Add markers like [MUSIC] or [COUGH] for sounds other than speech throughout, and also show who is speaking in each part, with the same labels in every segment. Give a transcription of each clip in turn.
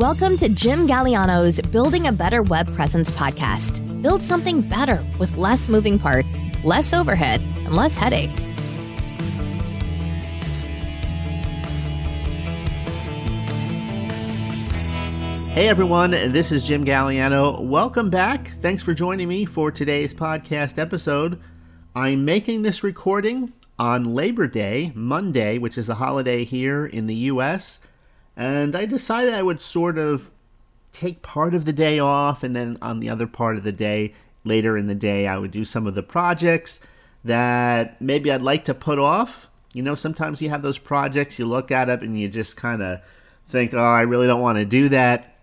Speaker 1: Welcome to Jim Galiano's Building a Better Web Presence podcast. Build something better with less moving parts, less overhead, and less headaches.
Speaker 2: Hey everyone, this is Jim Galliano. Welcome back. Thanks for joining me for today's podcast episode. I'm making this recording on Labor Day, Monday, which is a holiday here in the US and I decided I would sort of take part of the day off, and then on the other part of the day, later in the day, I would do some of the projects that maybe I'd like to put off. You know, sometimes you have those projects, you look at it, and you just kind of think, oh, I really don't want to do that.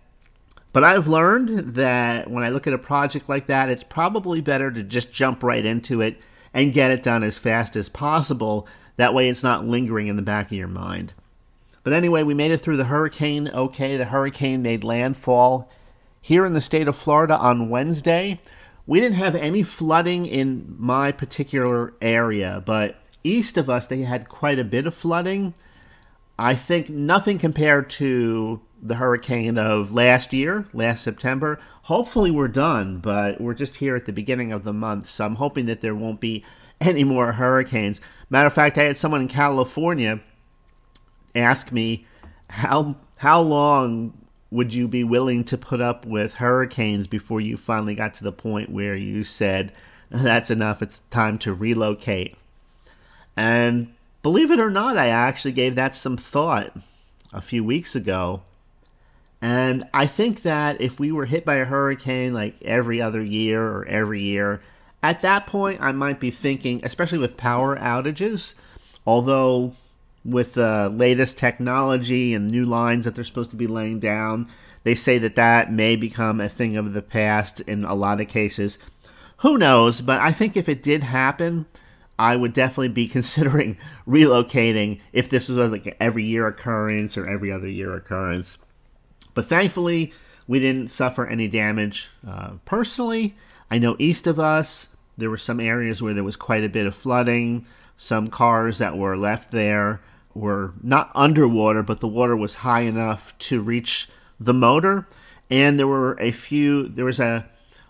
Speaker 2: But I've learned that when I look at a project like that, it's probably better to just jump right into it and get it done as fast as possible. That way, it's not lingering in the back of your mind. But anyway, we made it through the hurricane okay. The hurricane made landfall here in the state of Florida on Wednesday. We didn't have any flooding in my particular area, but east of us, they had quite a bit of flooding. I think nothing compared to the hurricane of last year, last September. Hopefully, we're done, but we're just here at the beginning of the month, so I'm hoping that there won't be [LAUGHS] any more hurricanes. Matter of fact, I had someone in California ask me how how long would you be willing to put up with hurricanes before you finally got to the point where you said that's enough it's time to relocate. And believe it or not i actually gave that some thought a few weeks ago. And i think that if we were hit by a hurricane like every other year or every year at that point i might be thinking especially with power outages although with the latest technology and new lines that they're supposed to be laying down. They say that that may become a thing of the past in a lot of cases. Who knows? But I think if it did happen, I would definitely be [LAUGHS] considering relocating if this was like every year occurrence or every other year occurrence. But thankfully, we didn't suffer any damage uh, personally. I know east of us, there were some areas where there was quite a bit of flooding, some cars that were left there were not underwater, but the water was high enough to reach the motor. And there were a few, there was a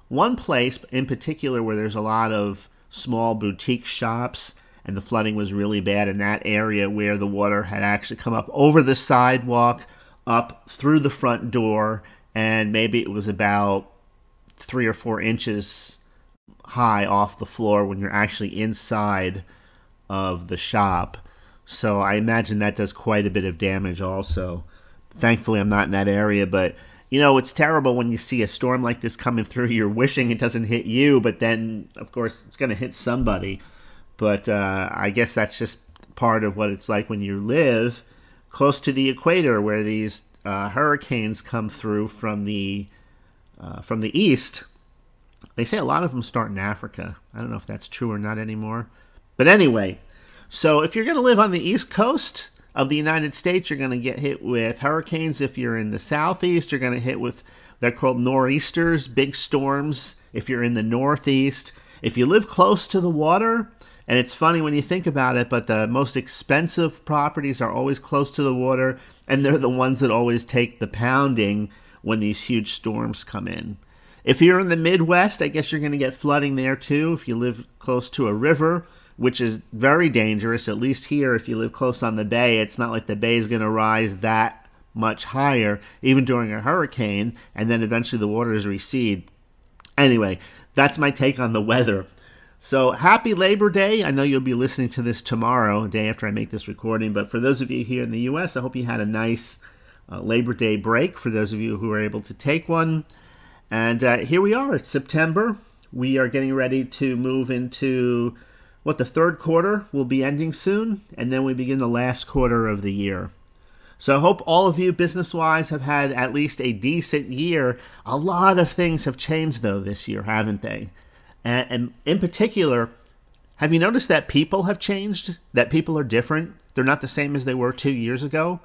Speaker 2: one place in particular where there's a lot of small boutique shops, and the flooding was really bad in that area where the water had actually come up over the sidewalk, up through the front door, and maybe it was about three or four inches high off the floor when you're actually inside of the shop. So I imagine that does quite a bit of damage also. Thankfully, I'm not in that area, but you know, it's terrible when you see a storm like this coming through. You're wishing it doesn't hit you, but then, of course, it's going to hit somebody. But uh, I guess that's just part of what it's like when you live close to the equator, where these uh, hurricanes come through from the uh, from the east. They say a lot of them start in Africa. I don't know if that's true or not anymore. But anyway, so if you're going to live on the East Coast of the United States, you're going to get hit with hurricanes. If you're in the Southeast, you're going to hit with they're called nor'easters, big storms. If you're in the Northeast, if you live close to the water, and it's funny when you think about it, but the most expensive properties are always close to the water, and they're the ones that always take the pounding when these huge storms come in. If you're in the Midwest, I guess you're going to get flooding there too. If you live close to a river, which is very dangerous. At least here, if you live close on the bay, it's not like the bay is going to rise that much higher, even during a hurricane, and then eventually the waters recede. Anyway, that's my take on the weather. So happy Labor Day. I know you'll be listening to this tomorrow, day after I make this recording, but for those of you here in the U.S., I hope you had a nice uh, Labor Day break for those of you who were able to take one. And uh, here we are, it's September. We are getting ready to move into what the third quarter will be ending soon, and then we begin the last quarter of the year. So I hope all of you, business wise, have had at least a decent year. A lot of things have changed, though, this year, haven't they? And, and, in particular, have you noticed that people have changed? That people are different? They're not the same as they were two years ago?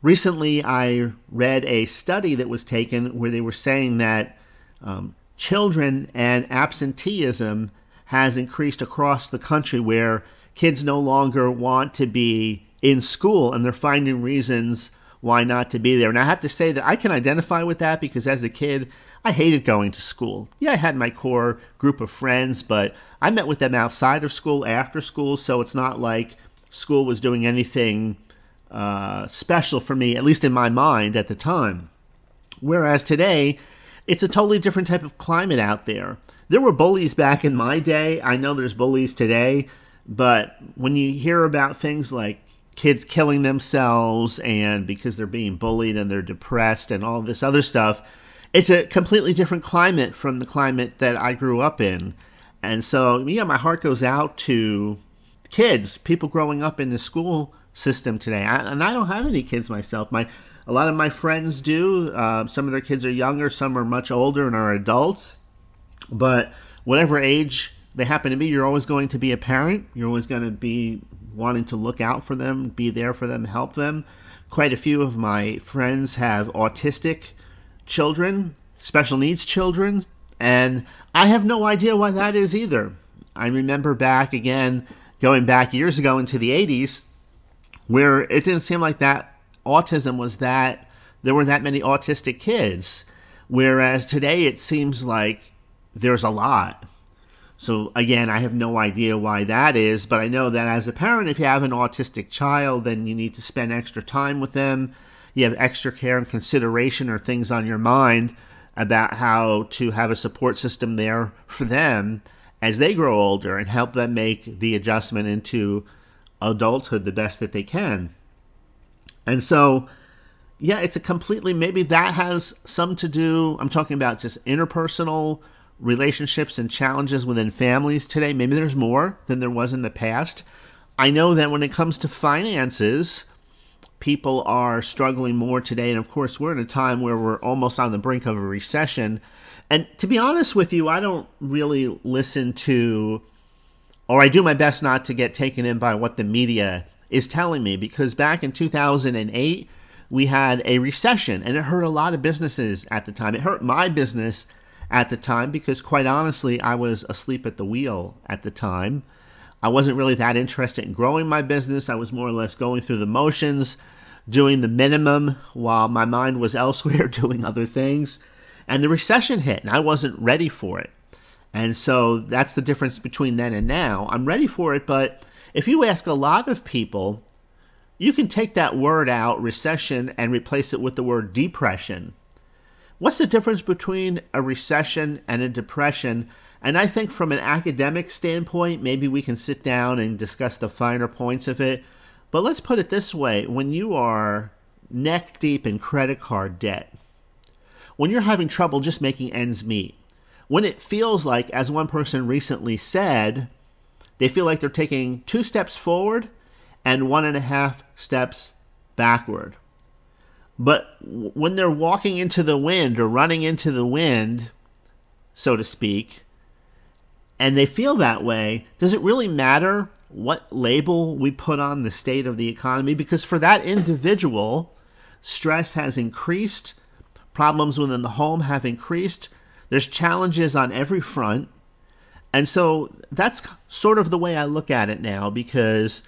Speaker 2: Recently, I read a study that was taken where they were saying that um, children and absenteeism has increased across the country where kids no longer want to be in school and they're finding reasons why not to be there. And I have to say that I can identify with that because as a kid, I hated going to school. Yeah, I had my core group of friends, but I met with them outside of school, after school, so it's not like school was doing anything uh, special for me, at least in my mind at the time. Whereas today, it's a totally different type of climate out there. There were bullies back in my day. I know there's bullies today, but when you hear about things like kids killing themselves and because they're being bullied and they're depressed and all this other stuff, it's a completely different climate from the climate that I grew up in. And so, yeah, my heart goes out to kids, people growing up in the school system today. I, and I don't have any kids myself. My a lot of my friends do. Uh, some of their kids are younger, some are much older and are adults. But whatever age they happen to be, you're always going to be a parent. You're always going to be wanting to look out for them, be there for them, help them. Quite a few of my friends have autistic children, special needs children, and I have no idea why that is either. I remember back again, going back years ago into the 80s, where it didn't seem like that autism was that there were that many autistic kids. Whereas today it seems like there's a lot. So again, I have no idea why that is, but I know that as a parent, if you have an autistic child, then you need to spend extra time with them. You have extra care and consideration or things on your mind about how to have a support system there for them as they grow older and help them make the adjustment into adulthood the best that they can. And so, yeah, it's a completely, maybe that has some to do. I'm talking about just interpersonal relationships and challenges within families today. Maybe there's more than there was in the past. I know that when it comes to finances, people are struggling more today. And of course, we're in a time where we're almost on the brink of a recession. And to be honest with you, I don't really listen to, or I do my best not to get taken in by what the media is telling me because back in 2008, we had a recession and it hurt a lot of businesses at the time. It hurt my business at the time because, quite honestly, I was asleep at the wheel at the time. I wasn't really that interested in growing my business. I was more or less going through the motions, doing the minimum while my mind was [LAUGHS] elsewhere doing other things. And the recession hit, and I wasn't ready for it. And so that's the difference between then and now. I'm ready for it, but if you ask a lot of people, you can take that word out, recession, and replace it with the word depression. What's the difference between a recession and a depression? And I think from an academic standpoint, maybe we can sit down and discuss the finer points of it. But let's put it this way when you are neck deep in credit card debt, when you're having trouble just making ends meet, when it feels like, as one person recently said, they feel like they're taking two steps forward and one and a half steps backward. But when they're walking into the wind or running into the wind, so to speak, and they feel that way, does it really matter what label we put on the state of the economy? Because for that individual, stress has increased, problems within the home have increased, there's challenges on every front. And so that's sort of the way I look at it now because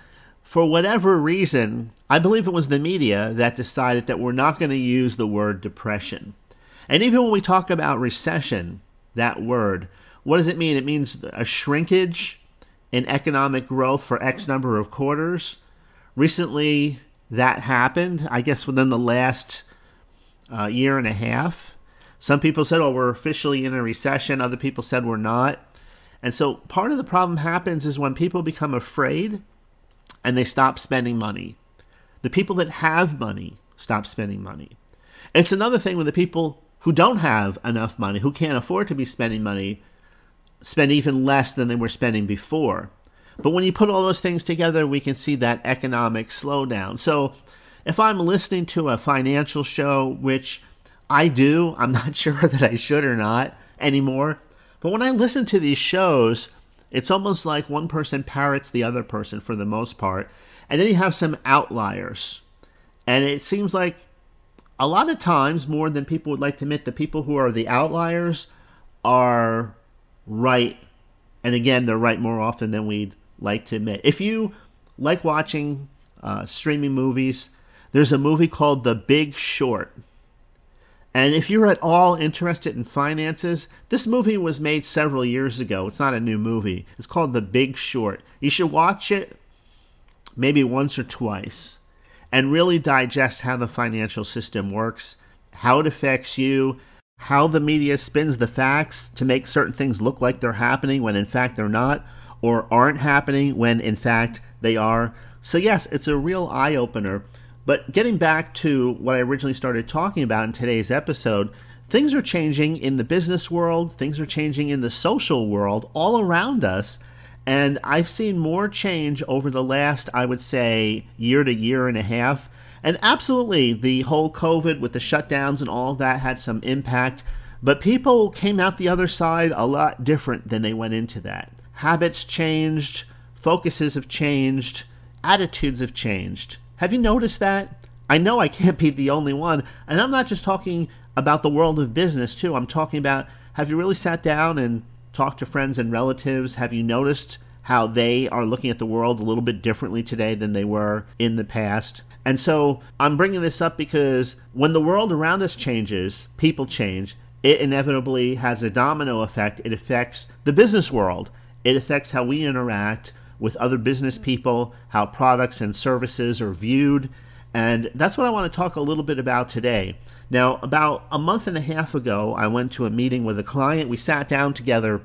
Speaker 2: for whatever reason, I believe it was the media that decided that we're not going to use the word depression. And even when we talk about recession, that word, what does it mean? It means a shrinkage in economic growth for X number of quarters. Recently, that happened, I guess, within the last uh, year and a half. Some people said, oh, we're officially in a recession. Other people said we're not. And so part of the problem happens is when people become afraid and they stop spending money. The people that have money stop spending money. It's another thing when the people who don't have enough money, who can't afford to be spending money, spend even less than they were spending before. But when you put all those things together, we can see that economic slowdown. So if I'm listening to a financial show, which I do, I'm [LAUGHS] not sure that I should or not anymore, but when I listen to these shows, it's almost like one person parrots the other person for the most part. And then you have some outliers. And it seems like a lot of times, more than people would like to admit, the people who are the outliers are right. And again, they're right more often than we'd like to admit. If you like watching uh, streaming movies, there's a movie called The Big Short. And if you're at all interested in finances, this movie was made several years ago. It's not a new movie. It's called The Big Short. You should watch it maybe once or twice and really digest how the financial system works, how it affects you, how the media spins the facts to make certain things look like they're happening when in fact they're not, or aren't happening when in fact they are. So, yes, it's a real eye opener but getting back to what I originally started talking about in today's episode, things are changing in the business world, things are changing in the social world all around us. And I've seen more change over the last, I would say, year to year and a half. And absolutely, the whole COVID with the shutdowns and all that had some impact. But people came out the other side a lot different than they went into that. Habits changed, focuses have changed, attitudes have changed. Have you noticed that? I know I can't be the only one. And I'm not just talking about the world of business, too. I'm talking about have you really sat down and talked to friends and relatives? Have you noticed how they are looking at the world a little bit differently today than they were in the past? And so I'm bringing this up because when the world around us changes, people change, it inevitably has a domino effect. It affects the business world, it affects how we interact with other business mm-hmm. people, how products and services are viewed. And that's what I want to talk a little bit about today. Now, about a month and a half ago, I went to a meeting with a client. We sat down together,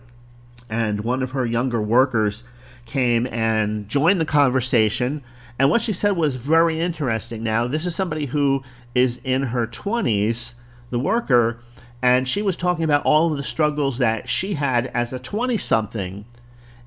Speaker 2: and one of her younger workers came and joined the conversation. And what she said was very interesting. Now, this is somebody who is in her 20s, the worker, and she was talking about all of the struggles that she had as a 20 something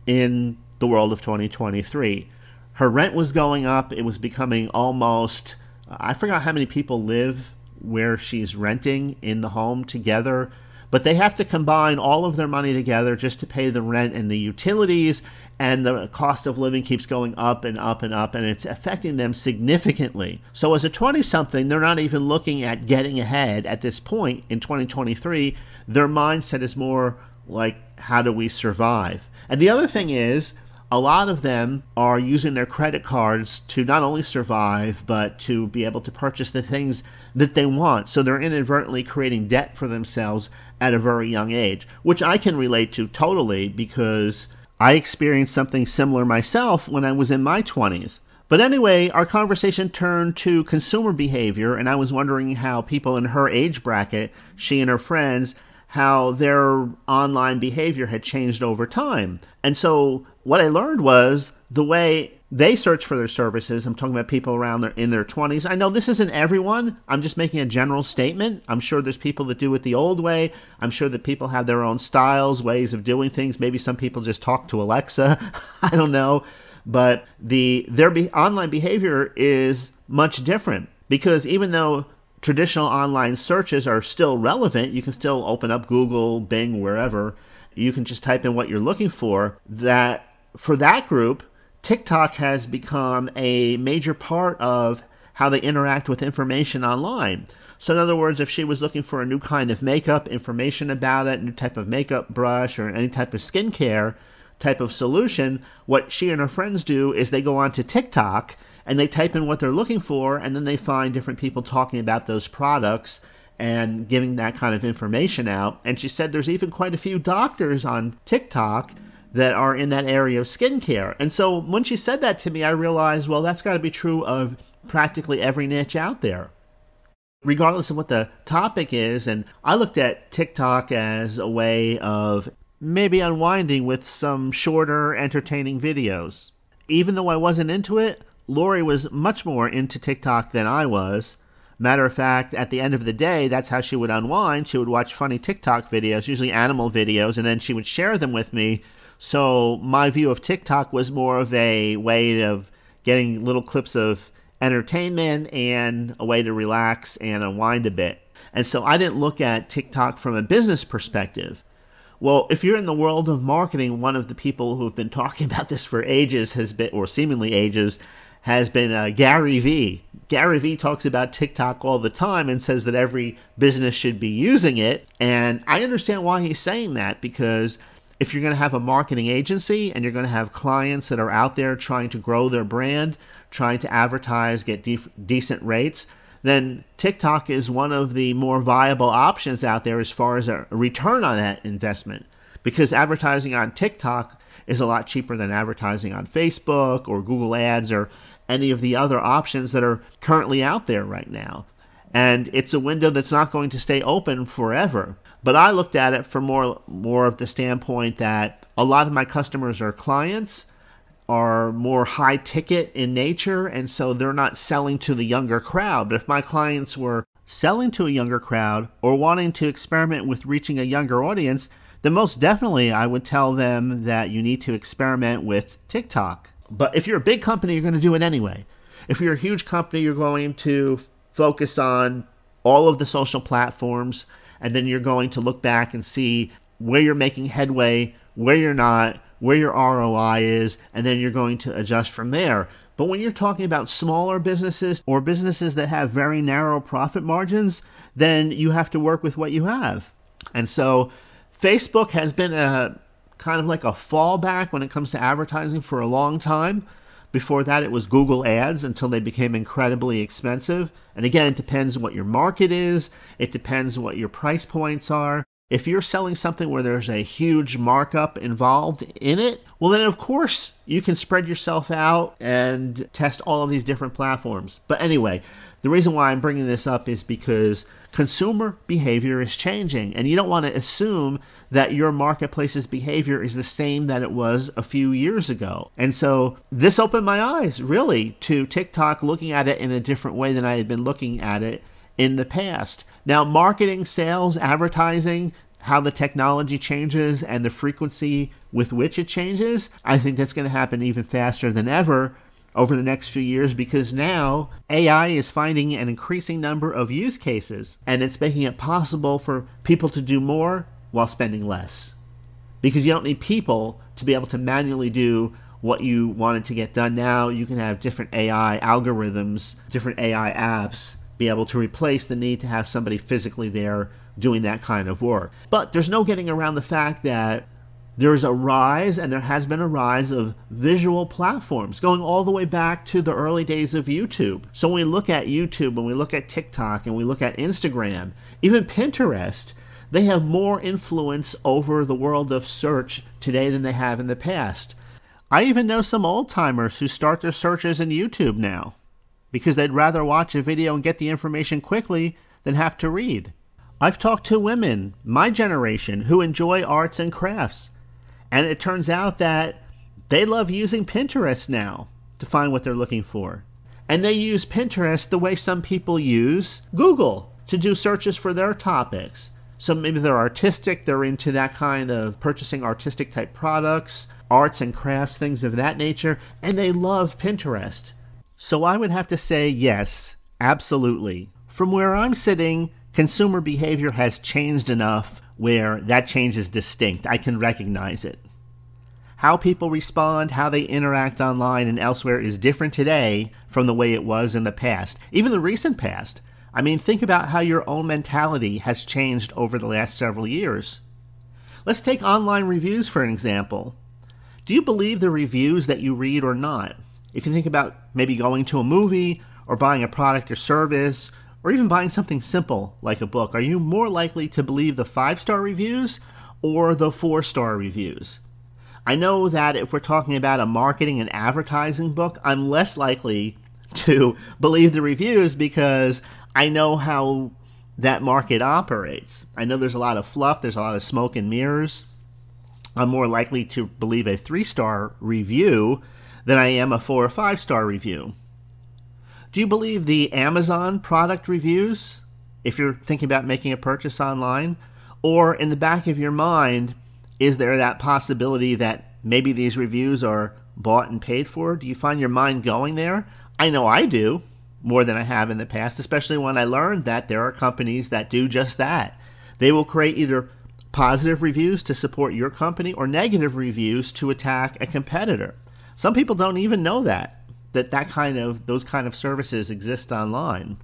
Speaker 2: in the world of 2023. Her rent was going up. It was becoming almost, I forgot how many people live where she's renting in the home together, but they have to combine all of their money together just to pay the rent and the utilities, and the cost of living keeps going up and up and up, and it's affecting them significantly. So, as a 20 something, they're not even looking at getting ahead at this point in 2023. Their mindset is more like, how do we survive? And the other thing is, a lot of them are using their credit cards to not only survive, but to be able to purchase the things that they want. So they're inadvertently creating debt for themselves at a very young age, which I can relate to totally because I experienced something similar myself when I was in my 20s. But anyway, our conversation turned to consumer behavior, and I was wondering how people in her age bracket, she and her friends, how their online behavior had changed over time. And so what I learned was the way they search for their services. I'm talking about people around their in their 20s. I know this isn't everyone. I'm just making a general statement. I'm sure there's people that do it the old way. I'm sure that people have their own styles, ways of doing things. Maybe some people just talk to Alexa. [LAUGHS] I don't know, but the their be, online behavior is much different because even though traditional online searches are still relevant. You can still open up Google, Bing, wherever. You can just type in what you're looking for. That for that group, TikTok has become a major part of how they interact with information online. So, in other words, if she was looking for a new kind of makeup, information about it, new type of makeup brush, or any type of skincare type of solution, what she and her friends do is they go onto TikTok and they type in what they're looking for, and then they find different people talking about those products and giving that kind of information out. And she said there's even quite a few doctors on TikTok that are in that area of skincare. And so when she said that to me, I realized, well, that's got to be true of practically every niche out there. Regardless of what the topic is, and I looked at TikTok as a way of maybe unwinding with some shorter, entertaining videos. Even though I wasn't into it, Lori was much more into TikTok than I was. Matter of fact, at the end of the day, that's how she would unwind. She would watch funny TikTok videos, usually animal videos, and then she would share them with me. So my view of TikTok was more of a way of getting little clips of entertainment and a way to relax and unwind a bit. And so I didn't look at TikTok from a business perspective. Well, if you're in the world of marketing, one of the people who have been talking [LAUGHS] about this for ages has been, or seemingly ages, has been uh, Gary Vee. Gary Vee talks about TikTok all the time and says that every business should be using it. And I understand why he's saying that because if you're going to have a marketing agency and you're going to have clients that are out there trying to grow their brand, trying to advertise, get de- decent rates, then TikTok is one of the more viable options out there as far as a return on that investment. Because advertising on TikTok is a lot cheaper than advertising on Facebook or Google Ads or any of the other options that are currently out there right now. And it's a window that's not going to stay open forever. But I looked at it from more more of the standpoint that a lot of my customers are clients are more high ticket in nature and so they're not selling to the younger crowd. But if my clients were selling to a younger crowd or wanting to experiment with reaching a younger audience, then most definitely I would tell them that you need to experiment with TikTok. But if you're a big company, you're going to do it anyway. If you're a huge company, you're going to focus on all of the social platforms and then you're going to look back and see where you're making headway, where you're not, where your ROI is, and then you're going to adjust from there. But when you're talking about smaller businesses or businesses that have very narrow profit margins, then you have to work with what you have. And so Facebook has been a kind of like a fallback when it comes to advertising for a long time. Before that, it was Google Ads until they became incredibly expensive. And again, it depends what your market is, it depends what your price points are. If you're selling something where there's a huge markup involved in it, well, then of course you can spread yourself out and test all of these different platforms. But anyway, the reason why I'm bringing this up is because consumer behavior is changing, and you don't want to assume that your marketplace's behavior is the same that it was a few years ago. And so this opened my eyes really to TikTok looking at it in a different way than I had been looking at it in the past. Now, marketing, sales, advertising, how the technology changes and the frequency with which it changes, I think that's going to happen even faster than ever over the next few years because now AI is finding an increasing number of use cases and it's making it possible for people to do more while spending less. Because you don't need people to be able to manually do what you wanted to get done now. You can have different AI algorithms, different AI apps be able to replace the need to have somebody physically there doing that kind of work. But there's no getting around the fact that there's a rise, and there has been a rise of visual platforms going all the way back to the early days of YouTube. So when we look at YouTube, when we look at TikTok, and we look at Instagram, even Pinterest, they have more influence over the world of search today than they have in the past. I even know some old timers who start their searches in YouTube now because they'd rather watch a video and get the information quickly than have to read. I've talked to women, my generation, who enjoy arts and crafts, and it turns out that they love using Pinterest now to find what they're looking for. And they use Pinterest the way some people use Google to do searches for their topics. So maybe they're artistic, they're into that kind of purchasing artistic type products, arts and crafts, things of that nature, and they love Pinterest. So I would have to say yes, absolutely. From where I'm sitting, consumer behavior has changed enough where that change is distinct. I can recognize it. How people respond, how they interact online and elsewhere is different today from the way it was in the past, even the recent past. I mean, think about how your own mentality has changed over the last several years. Let's take online reviews for an example. Do you believe the reviews that you read or not? If you think about maybe going to a movie or buying a product or service, or even buying something simple like a book, are you more likely to believe the five star reviews or the four star reviews? I know that if we're talking about a marketing and advertising book, I'm less likely to [LAUGHS] believe the reviews because I know how that market operates. I know there's a lot of fluff, there's a lot of smoke and mirrors. I'm more likely to believe a three star review than I am a four or five star review. Do you believe the Amazon product reviews if you're thinking about making a purchase online? Or in the back of your mind, is there that possibility that maybe these reviews are bought and paid for? Do you find your mind going there? I know I do more than I have in the past, especially when I learned that there are companies that do just that. They will create either positive reviews to support your company or negative reviews to attack a competitor. Some people don't even know that that that kind of those kind of services exist online.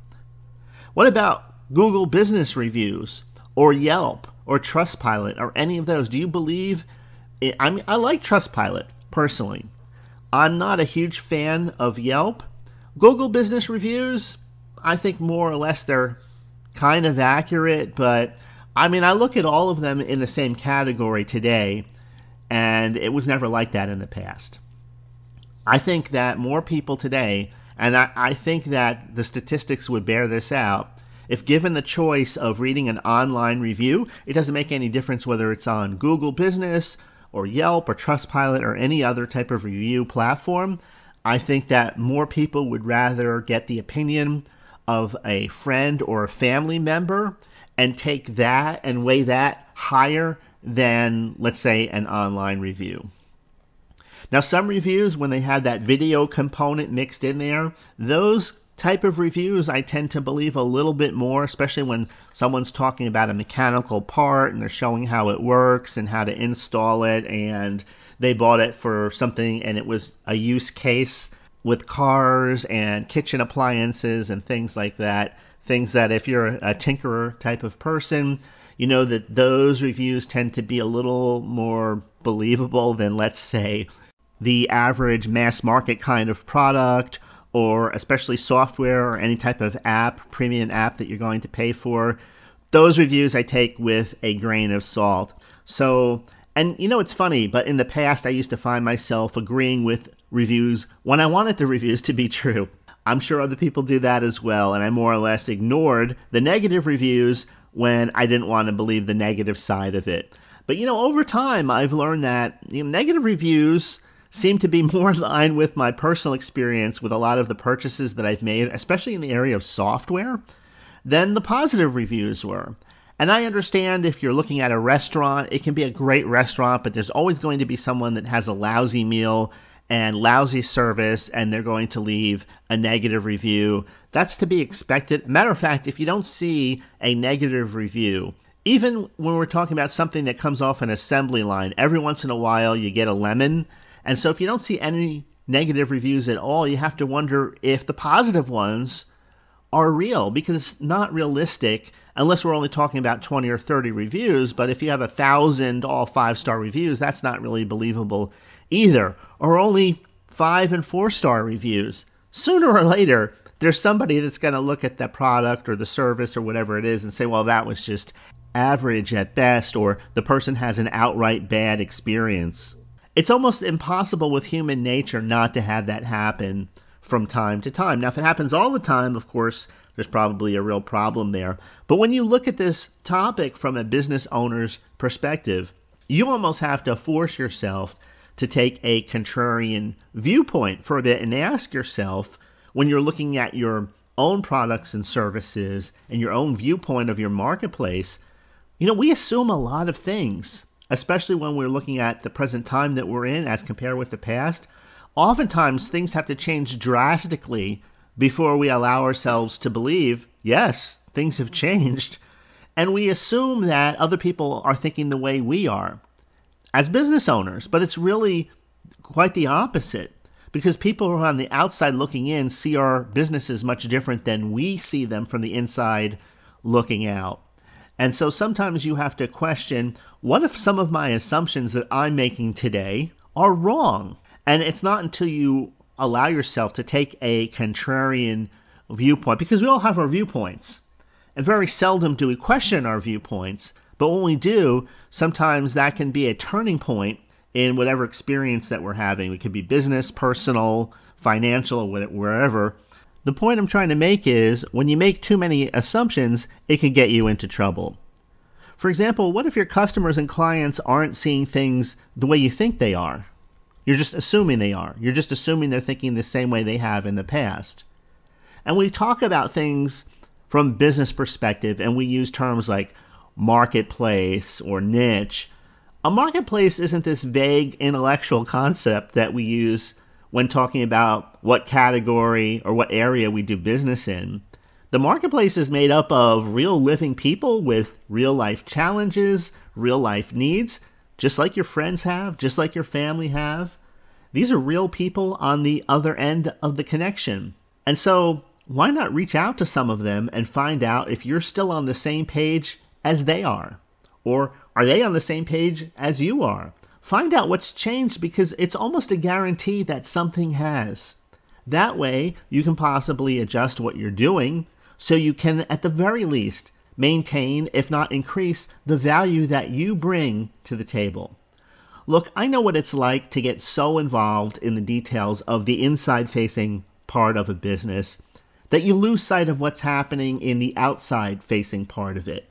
Speaker 2: What about Google Business Reviews or Yelp or Trustpilot or any of those? Do you believe? It, I mean, I like Trustpilot personally. I'm not a huge fan of Yelp, Google business reviews, I think more or less they're kind of accurate, but I mean, I look at all of them in the same category today, and it was never like that in the past. I think that more people today, and I, I think that the statistics would bear this out, if given the choice of reading an online review, it doesn't make any difference whether it's on Google Business or Yelp or Trustpilot or any other type of review platform. I think that more people would rather get the opinion of a friend or a family member and take that and weigh that higher than, let's say, an online review. Now, some reviews, when they had that video component mixed in there, those type of reviews I tend to believe a little bit more, especially when someone's talking about a mechanical part and they're showing how it works and how to install it, and they bought it for something and it was a use case with cars and kitchen appliances and things like that. Things that if you're a tinkerer type of person, you know that those reviews tend to be a little more believable than, let's say, the average mass market kind of product or especially software or any type of app, premium app that you're going to pay for. Those reviews I take with a grain of salt. So, and you know, it's funny, but in the past I used to find myself agreeing with reviews when I wanted the [LAUGHS] reviews to be true. I'm sure other people do that as well, and I more or less ignored the negative reviews when I didn't want to believe the negative side of it. But you know, over time, I've learned that you know, negative reviews seem to be [LAUGHS] more in line with my personal experience with a lot of the purchases that I've made, especially in the area of software, than the positive reviews were. And I understand if you're looking at a restaurant, it can be a great restaurant, but there's always going to be someone that has a lousy meal and lousy service and they're going to leave a negative review. That's to be expected. Matter of fact, if you don't see a negative review, even when we're talking about something that comes off an assembly line, every once in a while you get a lemon. And so if you don't see any negative reviews at all, you have to wonder if the positive ones are real because it's not realistic unless we're only talking about 20 or 30 reviews. But if you have a thousand all five star reviews, that's not really believable either, or only five and four star reviews. Sooner or later, there's somebody that's going to look at that product or the service or whatever it is and say, well, that was just average at best, or the person has an outright bad experience. It's almost impossible with human nature not to have that happen from time to time. Now, if it happens all the time, of course, there's probably a real problem there. But when you look at this topic from a business owner's perspective, you almost have to force yourself to take a contrarian viewpoint for a bit and ask yourself when you're looking at your own products and services and your own viewpoint of your marketplace, you know, we assume a lot of things, especially when we're looking at the present time that we're in as compared with the past. Oftentimes, things have to change drastically before we allow ourselves to believe, yes, things have changed. And we assume that other people are thinking the way we are as business owners, but it's really quite the opposite because people who are on the outside looking in see our businesses much different than we see them from the inside looking out. And so sometimes you have to question what if some of my assumptions that I'm making today are wrong? And it's not until you allow yourself to take a contrarian viewpoint, because we all have our viewpoints. And very seldom do we question our viewpoints but when we do, sometimes that can be a turning point in whatever experience that we're having. It could be business, personal, financial, wherever. The point I'm trying to make is when you make too many assumptions, it can get you into trouble. For example, what if your customers and clients aren't seeing things the way you think they are? You're just assuming they are. You're just assuming they're thinking the same way they have in the past. And we talk about things from business perspective and we use terms like marketplace or niche. A marketplace isn't this vague intellectual concept that we use when talking about what category or what area we do business in. The marketplace is made up of real living people with real life challenges, real life needs, just like your friends have, just like your family have. These are real people on the other end of the connection. And so, why not reach out to some of them and find out if you're still on the same page as they are? Or are they on the same page as you are? Find out what's changed because it's almost a guarantee that something has. That way, you can possibly adjust what you're doing so you can, at the very least, maintain, if not increase, the value that you bring to the table. Look, I know what it's like to get so involved in the details of the inside facing part of a business that you lose sight of what's happening in the outside facing part of it.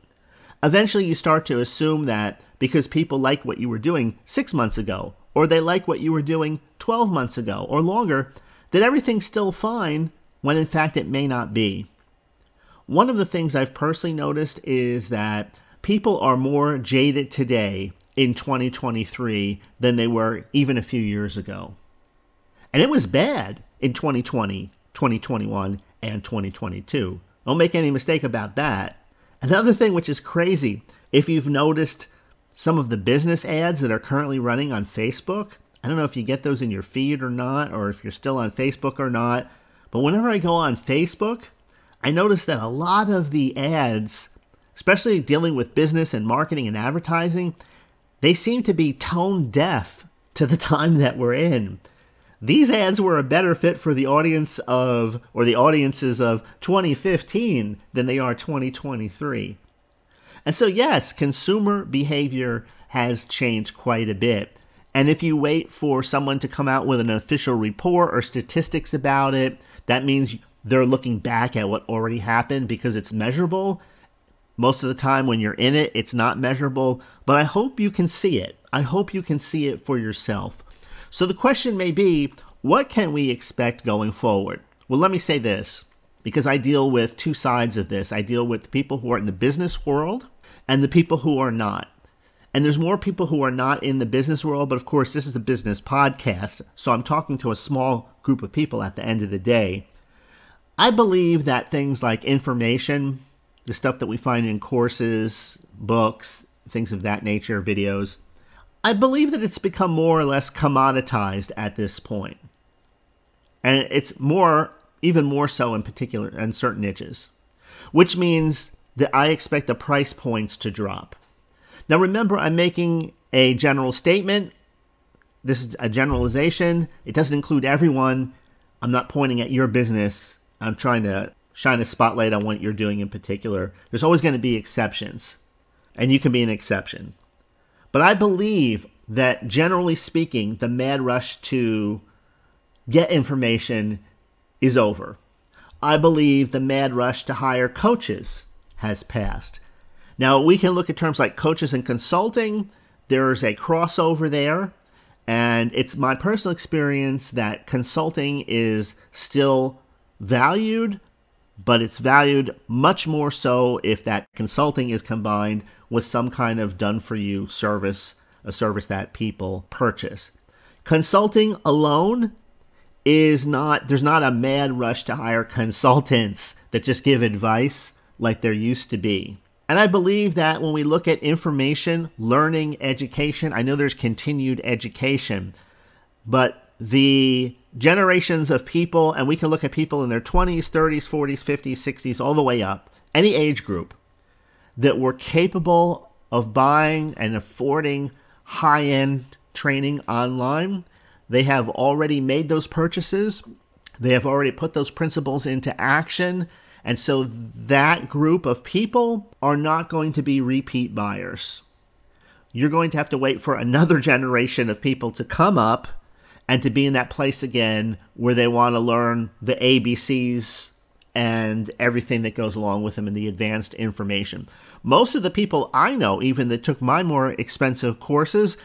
Speaker 2: Eventually, you start to assume that because people like what you were doing six months ago, or they like what you were doing 12 months ago or longer, that everything's still fine when in fact it may not be. One of the things I've personally noticed is that people are more jaded today in 2023 than they were even a few years ago. And it was bad in 2020, 2021, and 2022. Don't make any mistake about that. Another thing which is crazy, if you've noticed some of the business ads that are currently running on Facebook, I don't know if you get those in your feed or not, or if you're still on Facebook or not, but whenever I go on Facebook, I notice that a lot of the ads, especially dealing with business and marketing and advertising, they seem to be tone deaf to the [LAUGHS] time that we're in. These ads were a better fit for the audience of, or the audiences of 2015 than they are 2023. And so, yes, consumer behavior has changed quite a bit. And if you wait for someone to come out with an official report or statistics about it, that means they're looking back at what already happened because it's measurable. Most of the time, when you're in it, it's not measurable, but I hope you can see it. I hope you can see it for yourself. So the question may be what can we expect going forward? Well, let me say this because I deal with two sides of this. I deal with the people who are in the business world and the people who are not. And there's more people who are not in the business world, but of course, this is a business podcast, so I'm talking to a small group of people at the end of the day. I believe that things like information, the stuff that we find in courses, books, things of that nature, videos, I believe that it's become more or less commoditized at this point. And it's more, even more so in particular, in certain niches, which means that I expect the price points to drop. Now, remember, I'm making a general statement. This is a generalization. It doesn't include everyone. I'm not pointing at your business. I'm trying to shine a spotlight on what you're doing in particular. There's always going to be exceptions, and you can be an exception. But I believe that generally speaking, the mad rush to get information is over. I believe the mad rush to hire coaches has passed. Now, we can look at terms like coaches and consulting. There's a crossover there. And it's my personal experience that consulting is still valued, but it's valued much more so if that consulting is combined with some kind of done for you service, a service that people purchase. Consulting alone is not, there's not a mad rush to hire consultants that just give advice like there used to be. And I believe that when we look at information, learning, education, I know there's continued education, but the generations of people, and we can look at people in their 20s, 30s, 40s, 50s, 60s, all the way up, any age group, that were capable of buying and affording high end training online. They have already made those purchases. They have already put those principles into action. And so that group of people are not going to be repeat buyers. You're going to have to wait for another [LAUGHS] generation of people to come up and to be in that place again where they want to learn the ABCs and everything that goes along with them and the advanced information. Most of the people I know, even that took my more expensive courses,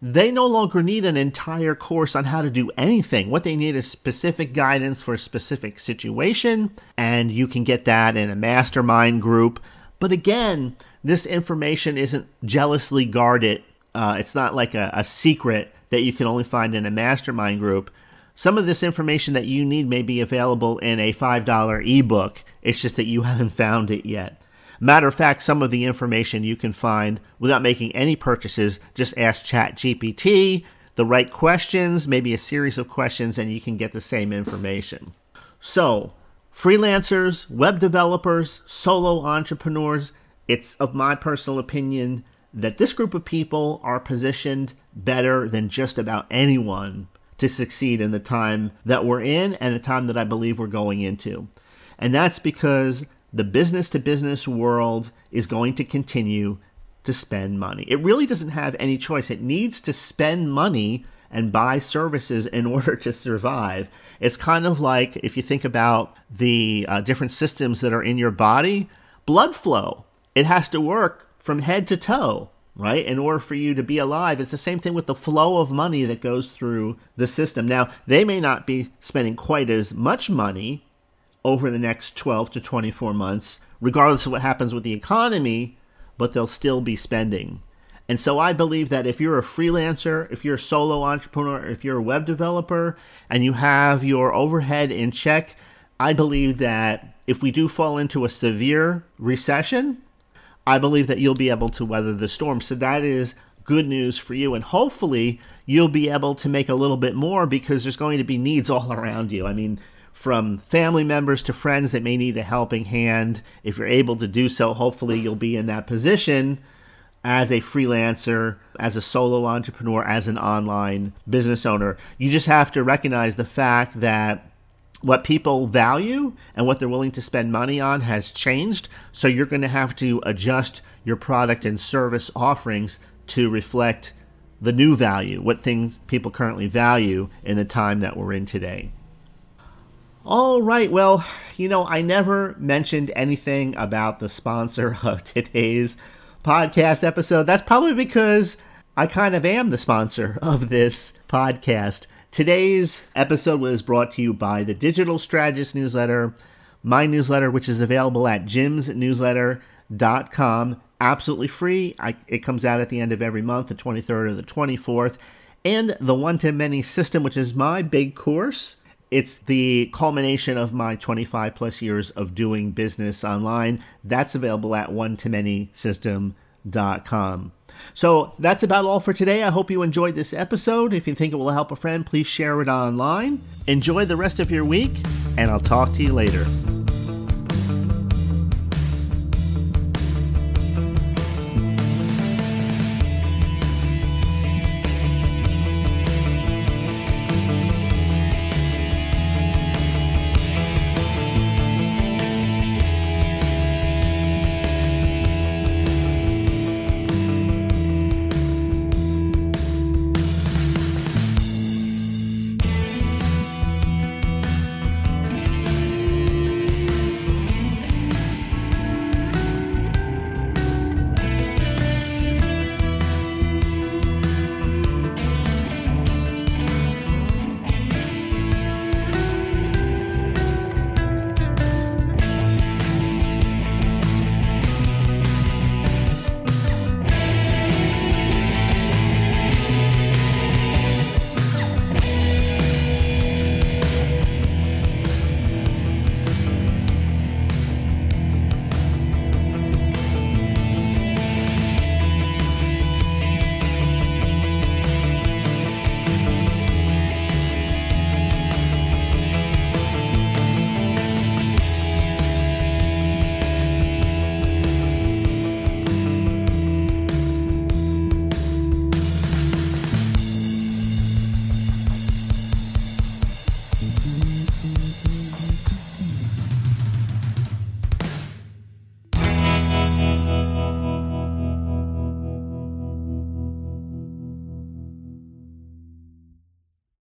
Speaker 2: they no longer need an entire course on how to do anything. What they need is specific guidance for a specific situation, and you can get that in a mastermind group. But again, this information isn't jealously guarded. Uh, it's not like a, a secret that you can only find in a mastermind group. Some of this information that you need may be available in a $5 ebook. It's just that you [LAUGHS] haven't found it yet. Matter of fact, some of the information you can find without making any purchases. Just ask ChatGPT the right questions, maybe a series of questions, and you can get the same information. So, freelancers, web developers, solo entrepreneurs, it's of my personal opinion that this group of people are positioned better than just about anyone to succeed in the time that we're in and the time that I believe we're going into. And that's because the business to business world is going to continue to spend money. It really doesn't have any choice. It needs to spend money and buy services in [LAUGHS] order to survive. It's kind of like if you think about the uh, different systems that are in your body, blood flow. It has to work from head to toe, right? In order for you to be alive. It's the same thing with the flow of money that goes through the system. Now, they may not be spending quite as much money over the next 12 to 24 months, regardless of what happens with the economy, but they'll still be spending. And so I believe that if you're a freelancer, if you're a solo entrepreneur, if you're a web developer, and you have your overhead in check, I believe that if we do fall into a severe recession, I believe that you'll be able to weather the storm. So that is good news for you. And hopefully, you'll be able to make a little bit more because there's going to be needs all [LAUGHS] around you. I mean, from family members to friends that may need a helping hand. If you're able to do so, hopefully, you'll be in that position as a freelancer, as a solo entrepreneur, as an online business owner. You just have to recognize the fact that what people value and what they're willing to spend money on has changed. So you're going to have to adjust your product and service offerings to reflect the new value, what things people currently value in the time that we're in today. All right, well, you know, I never mentioned anything about the sponsor [LAUGHS] of today's podcast episode. That's probably because I kind of am the sponsor of this podcast. Today's episode was brought to you by the Digital Strategist newsletter, my newsletter, which is available at jimsnewsletter.com. Absolutely free. I, it comes out at the end of every month, the 23rd or the 24th. And the one to many system, which is my big course it's the culmination of my 25 plus years of doing business online. That's available at one to many system.com. So that's about all for today. I hope you enjoyed this episode. If you think it will help a friend, please share it online. Enjoy the rest of your week, and I'll talk to you later.